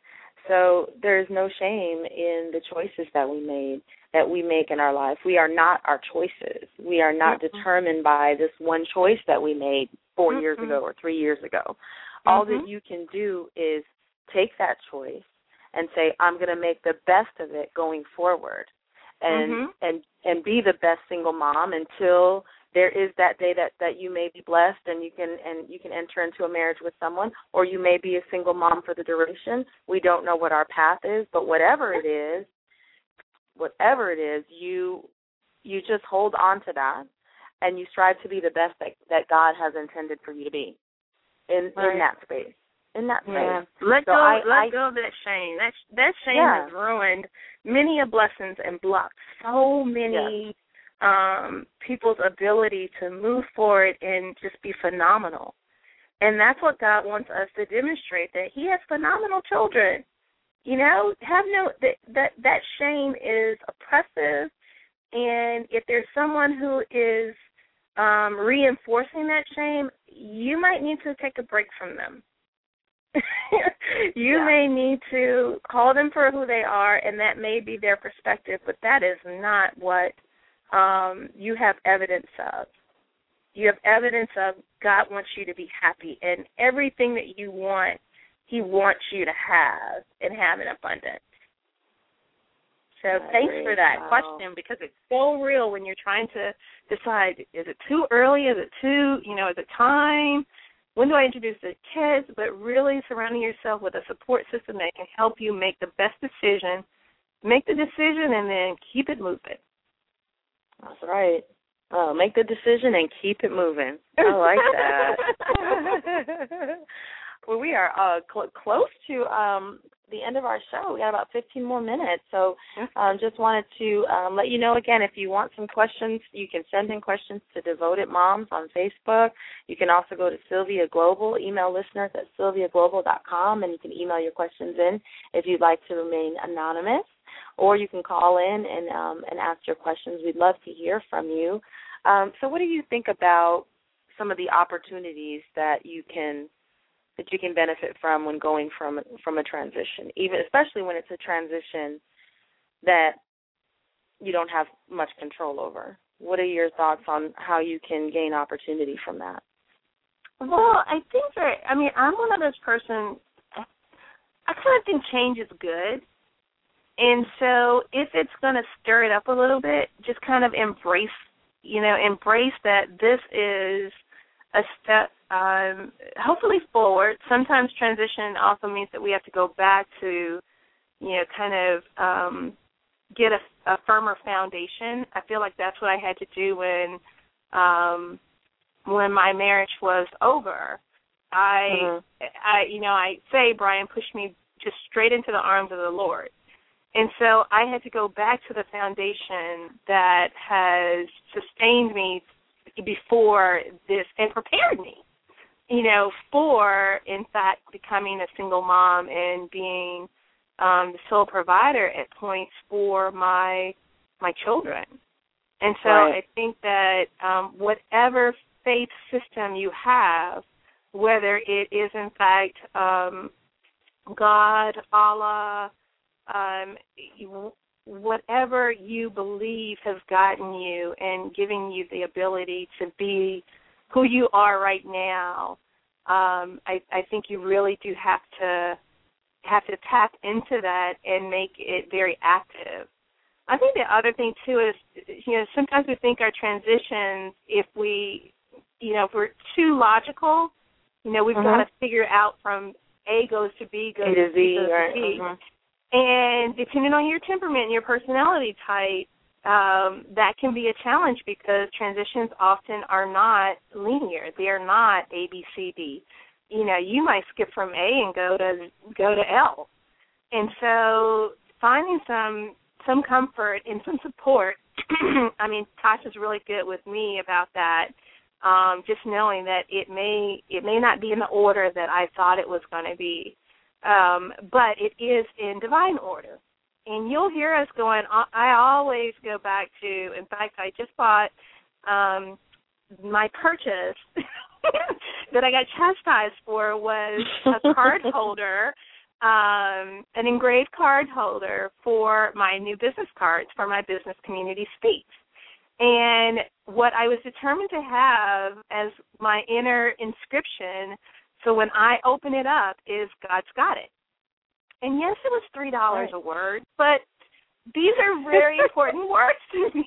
so there is no shame in the choices that we made that we make in our life. We are not our choices. We are not mm-hmm. determined by this one choice that we made 4 mm-hmm. years ago or three years ago. All mm-hmm. that you can do is take that choice and say I'm going to make the best of it going forward and mm-hmm. and and be the best single mom until there is that day that that you may be blessed and you can and you can enter into a marriage with someone or you may be a single mom for the duration we don't know what our path is but whatever it is whatever it is you you just hold on to that and you strive to be the best that that God has intended for you to be in right. in that space in that space. Yeah. Let so go I, let I, go of that shame. That that shame yeah. has ruined many a blessings and blocked so many um people's ability to move forward and just be phenomenal. And that's what God wants us to demonstrate that he has phenomenal children. You know, have no that that, that shame is oppressive and if there's someone who is um reinforcing that shame, you might need to take a break from them. [LAUGHS] you yeah. may need to call them for who they are and that may be their perspective, but that is not what um you have evidence of. You have evidence of God wants you to be happy and everything that you want, He wants you to have and have in abundance. So I thanks agree. for that wow. question because it's so real when you're trying to decide is it too early, is it too, you know, is it time? When do I introduce the kids? But really surrounding yourself with a support system that can help you make the best decision, make the decision and then keep it moving. That's right. Oh, make the decision and keep it moving. I like that. [LAUGHS] well, we are uh, cl- close to um, the end of our show. We got about 15 more minutes. So um, just wanted to um, let you know again if you want some questions, you can send in questions to Devoted Moms on Facebook. You can also go to Sylvia Global, email listeners at sylviaglobal.com, and you can email your questions in if you'd like to remain anonymous. Or you can call in and um, and ask your questions. We'd love to hear from you. Um, so, what do you think about some of the opportunities that you can that you can benefit from when going from from a transition, even especially when it's a transition that you don't have much control over. What are your thoughts on how you can gain opportunity from that? Well, I think that I mean I'm one of those person. I kind of think change is good, and so if it's going to stir it up a little bit, just kind of embrace, you know, embrace that this is a step um, hopefully forward. Sometimes transition also means that we have to go back to, you know, kind of um, get a, a firmer foundation. I feel like that's what I had to do when um, when my marriage was over. I, Mhm. I, you know, I say Brian pushed me just straight into the arms of the Lord. And so I had to go back to the foundation that has sustained me before this and prepared me, you know, for in fact becoming a single mom and being um the sole provider at points for my my children. And so Right. I think that um whatever faith system you have, whether it is in fact um God, Allah, um whatever you believe has gotten you and giving you the ability to be who you are right now, um, I, I think you really do have to have to tap into that and make it very active. I think the other thing too is you know sometimes we think our transitions if we you know if we're too logical, you know we've Mhm. got to figure out from A goes to B goes A to Z, goes right? to B. Mhm. And depending on your temperament and your personality type, um, that can be a challenge because transitions often are not linear. They are not A, B, C, D. You know, you might skip from A and go to go to L. And so finding some some comfort and some support. [CLEARS THROAT] I mean, Tasha's really good with me about that. Um, just knowing that it may it may not be in the order that I thought it was going to be um, but it is in divine order. And you'll hear us going. I always go back to. In fact, I just bought um, my purchase [LAUGHS] that I got chastised for was a [LAUGHS] card holder, um, an engraved card holder for my new business cards for my business community speaks. And what I was determined to have as my inner inscription so when I open it up, is God's got it. And yes, it was three dollars Right. a word, but these are very [LAUGHS] important words to me.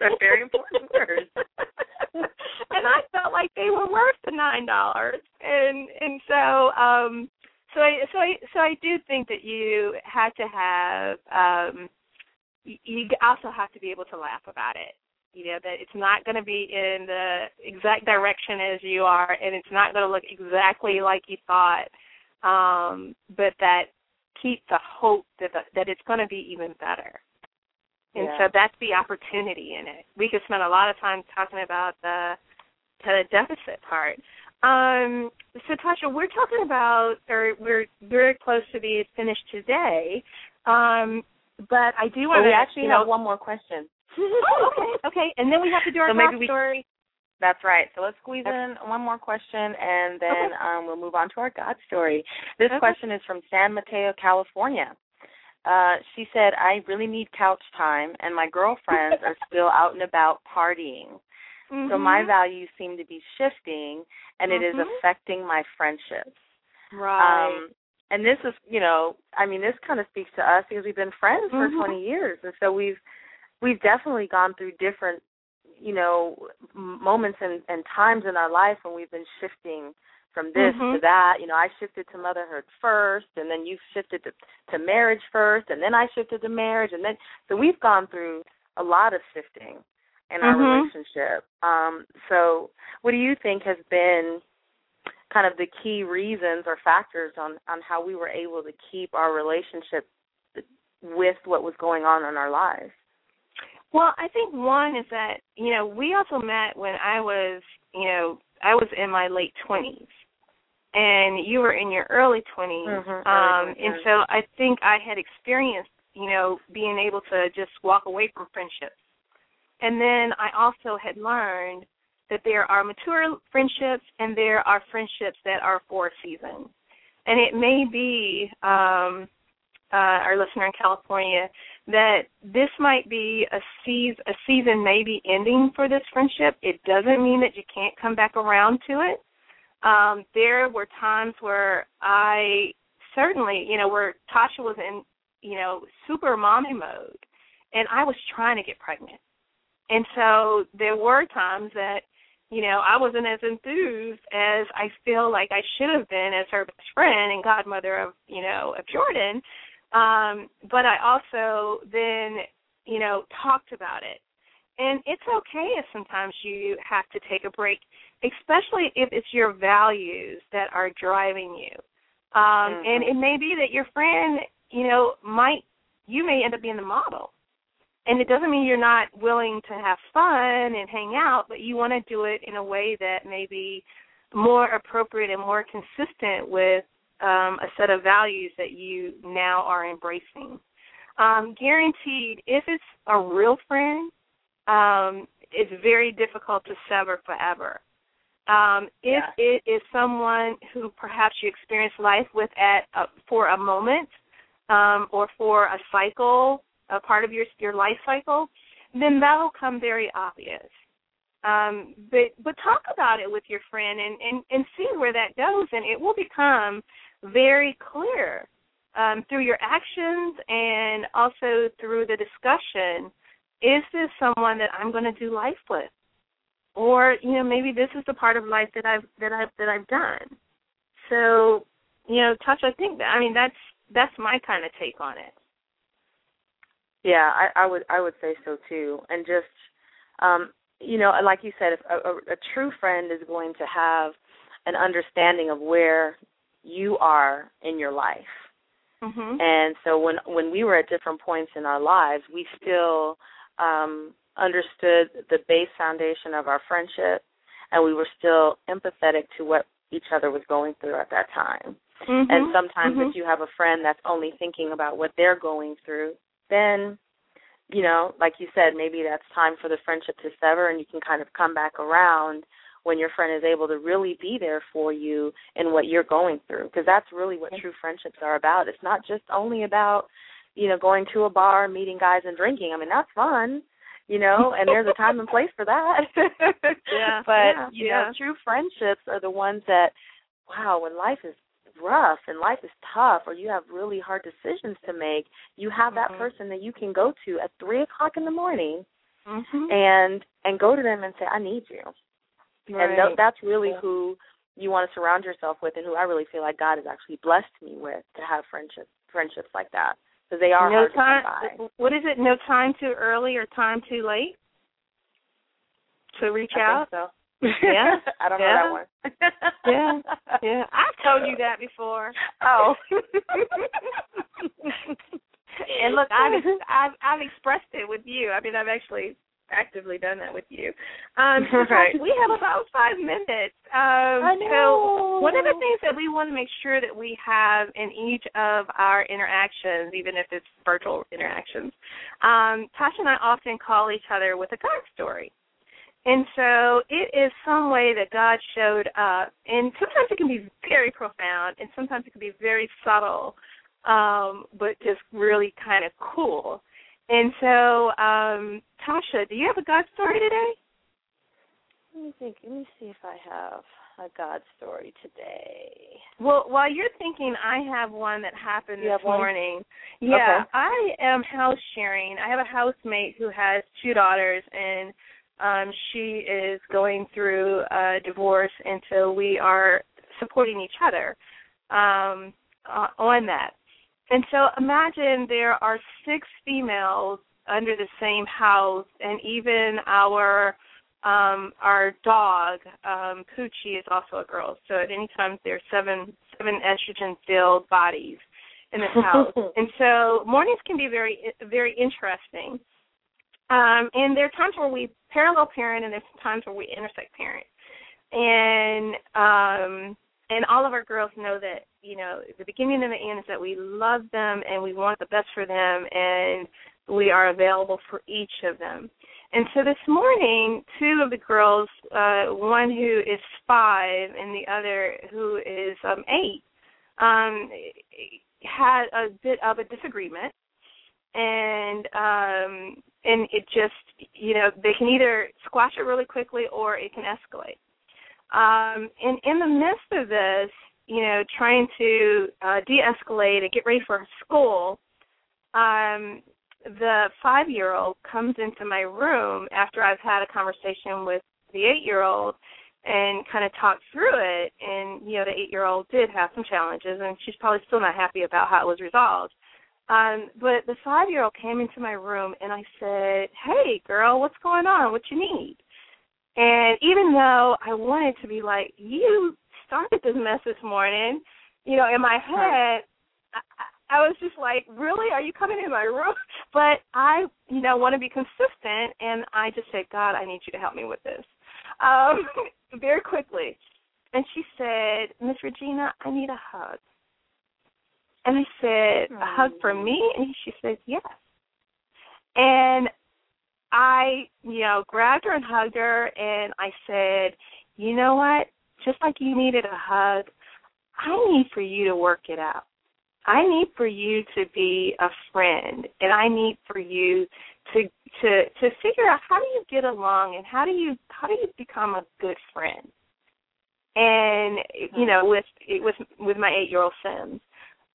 are very important words. [LAUGHS] and I felt like they were worth the nine dollars, and and so um so I so I so I do think that you had to have um you also have to be able to laugh about it. You know that it's not going to be in the exact direction as you are, and it's not going to look exactly like you thought. Um, but that keep the hope that the, that it's going to be even better. And yeah. so that's the opportunity in it. We could spend a lot of time talking about the the deficit part. Um, so Tasha, we're talking about, or we're very close to being finished today. Um, but I do want to. we actually you have know, one more question. [LAUGHS] oh, okay, okay, and then we have to do our so maybe we, story. That's right. So let's squeeze in one more question, and then um, we'll move on to our God story. This question is from San Mateo, California. Uh, she said, "I really need couch time, and my girlfriends are still out and about partying. Mm-hmm. So my values seem to be shifting, and mm-hmm. it is affecting my friendships." Right. Um, and this is, you know, I mean, this kind of speaks to us because we've been friends for mm-hmm. 20 years, and so we've we've definitely gone through different you know moments and, and times in our life when we've been shifting from this mm-hmm. to that you know i shifted to motherhood first and then you shifted to, to marriage first and then i shifted to marriage and then so we've gone through a lot of shifting in our mm-hmm. relationship um so what do you think has been kind of the key reasons or factors on on how we were able to keep our relationship with what was going on in our lives well, I think one is that, you know, we also met when I was, you know, I was in my late 20s and you were in your early 20s. Mm-hmm, um and so I think I had experienced, you know, being able to just walk away from friendships. And then I also had learned that there are mature friendships and there are friendships that are for a season. And it may be um uh, our listener in California that this might be a season, a season maybe ending for this friendship. It doesn't mean that you can't come back around to it. Um, there were times where I certainly, you know, where Tasha was in, you know, super mommy mode, and I was trying to get pregnant, and so there were times that, you know, I wasn't as enthused as I feel like I should have been as her best friend and godmother of, you know, of Jordan um, but I also then, you know, talked about it. And it's okay if sometimes you have to take a break, especially if it's your values that are driving you. Um, mm-hmm. And it may be that your friend, you know, might, you may end up being the model. And it doesn't mean you're not willing to have fun and hang out, but you want to do it in a way that may be more appropriate and more consistent with um, a set of values that you now are embracing. Um, guaranteed, if it's a real friend, um, it's very difficult to sever forever. Um, if yeah. it is someone who perhaps you experience life with at uh, for a moment um, or for a cycle, a part of your your life cycle, then that'll come very obvious. Um, but but talk about it with your friend and, and, and see where that goes, and it will become very clear um, through your actions and also through the discussion. Is this someone that I'm going to do life with, or you know maybe this is the part of life that I've that I've that I've done. So you know, Tasha. I think that I mean that's that's my kind of take on it. Yeah, I, I would I would say so too, and just um, you know, like you said, if a, a, a true friend is going to have an understanding of where you are in your life. Mm-hmm. And so when when we were at different points in our lives, we still um, understood the base foundation of our friendship, and we were still empathetic to what each other was going through at that time. Mm-hmm. And sometimes mm-hmm. if you have a friend that's only thinking about what they're going through, then you know, like you said, maybe that's time for the friendship to sever and you can kind of come back around when your friend is able to really be there for you in what you're going through because that's really what true friendships are about it's not just only about you know going to a bar meeting guys and drinking i mean that's fun you know and there's a time and place for that [LAUGHS] [LAUGHS] yeah but yeah, you yeah. know true friendships are the ones that wow when life is rough and life is tough or you have really hard decisions to make you have that mm-hmm. person that you can go to at three o'clock in the morning mm-hmm. and and go to them and say, I need you. Right. And th- that's really who you want to surround yourself with, and who I really feel like God has actually blessed me with to have friendships friendships like that because they are no hard time, to come by. What is it? No time too early or time too late to reach I out. so. Yeah, [LAUGHS] I don't yeah. know that one. yeah, yeah. I've told you that before. Oh. [LAUGHS] and look, I've I've I've expressed it with you. I mean, I've actually actively done that with you. Um, [LAUGHS] right. We have about five minutes. Um, I know. So one of the things that we want to make sure that we have in each of our interactions, even if it's virtual interactions, um, Tasha and I often call each other with a God story. And so it is some way that God showed up. And sometimes it can be very profound, and sometimes it can be very subtle, um, but just really kind of cool. And so, um, Tasha, do you have a God story today? Let me think. Let me see if I have a God story today. Well, while you're thinking, I have one that happened You this have one? morning. Yeah, Okay. I am house sharing. I have a housemate who has two daughters, and um, she is going through a divorce, and so we are supporting each other um, uh, on that. And so imagine there are six females under the same house, and even our um our dog um Poochie is also a girl. So at any time there's seven seven estrogen filled bodies in this house. [LAUGHS] and so mornings can be very very interesting. Um and there are times where we parallel parent and there's times where we intersect parent. And um and all of our girls know that, you know, the beginning and the end is that we love them and we want the best for them and we are available for each of them. And so this morning, two of the girls, uh, one who is five and the other who is um, eight, um, had a bit of a disagreement, and um, and it just you know they can either squash it really quickly or it can escalate. Um, and in the midst of this, you know, trying to uh, de-escalate and get ready for school, um, the five year old comes into my room after I've had a conversation with the eight year old and kind of talked through it. And you know the eight year old did have some challenges and she's probably still not happy about how it was resolved. Um but the five year old came into my room and i said hey girl what's going on? What you need and even though i wanted to be like you started this mess this morning you know in my head I, I was just like, really? Are you coming in my room? [LAUGHS] But I, you know, want to be consistent, and I just said, God, I need you to help me with this, um, [LAUGHS] very quickly. And she said, Miss Regina, I need a hug. And I said, a hug for me? And she said, yes. And I, you know, grabbed her and hugged her, and I said, you know what? Just like you needed a hug, I need for you to work it out. I need for you to be a friend, and I need for you to to to figure out how do you get along and how do you how do you become a good friend. And you know, mm-hmm. with with with my eight year old Sims,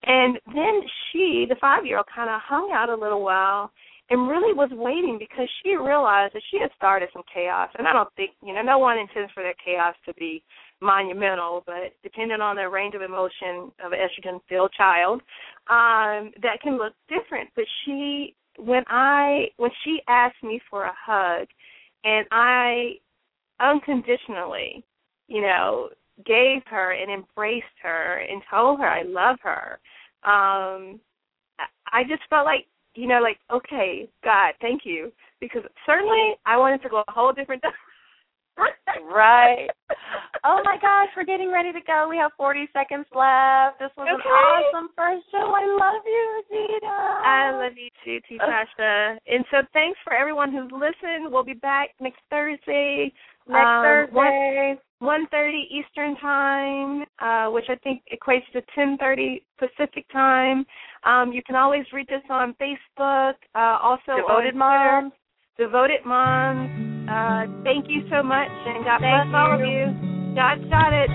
and then she, the five year old, kind of hung out a little while and really was waiting because she realized that she had started some chaos. And I don't think you know, no one intends for that chaos to be monumental, but depending on the range of emotion of an estrogen filled child, um, that can look different. But she when I when she asked me for a hug and I unconditionally, you know, gave her and embraced her and told her I love her, um, I just felt like, you know, like, okay, God, thank you. Because certainly I wanted to go a whole different [LAUGHS] right. Oh my gosh, we're getting ready to go. We have 40 seconds left. This was an awesome first show. I love you, Regina. I love you too, T. Tasha. And so thanks for everyone who's listened. We'll be back next Thursday. Next um, Thursday. One thirty Eastern time, uh, which I think equates to ten thirty Pacific time. Um, you can always reach us on Facebook, uh, also Devoted Moms. Devoted Moms. Uh, thank you so much, and God Thank bless all of you. you. God got it.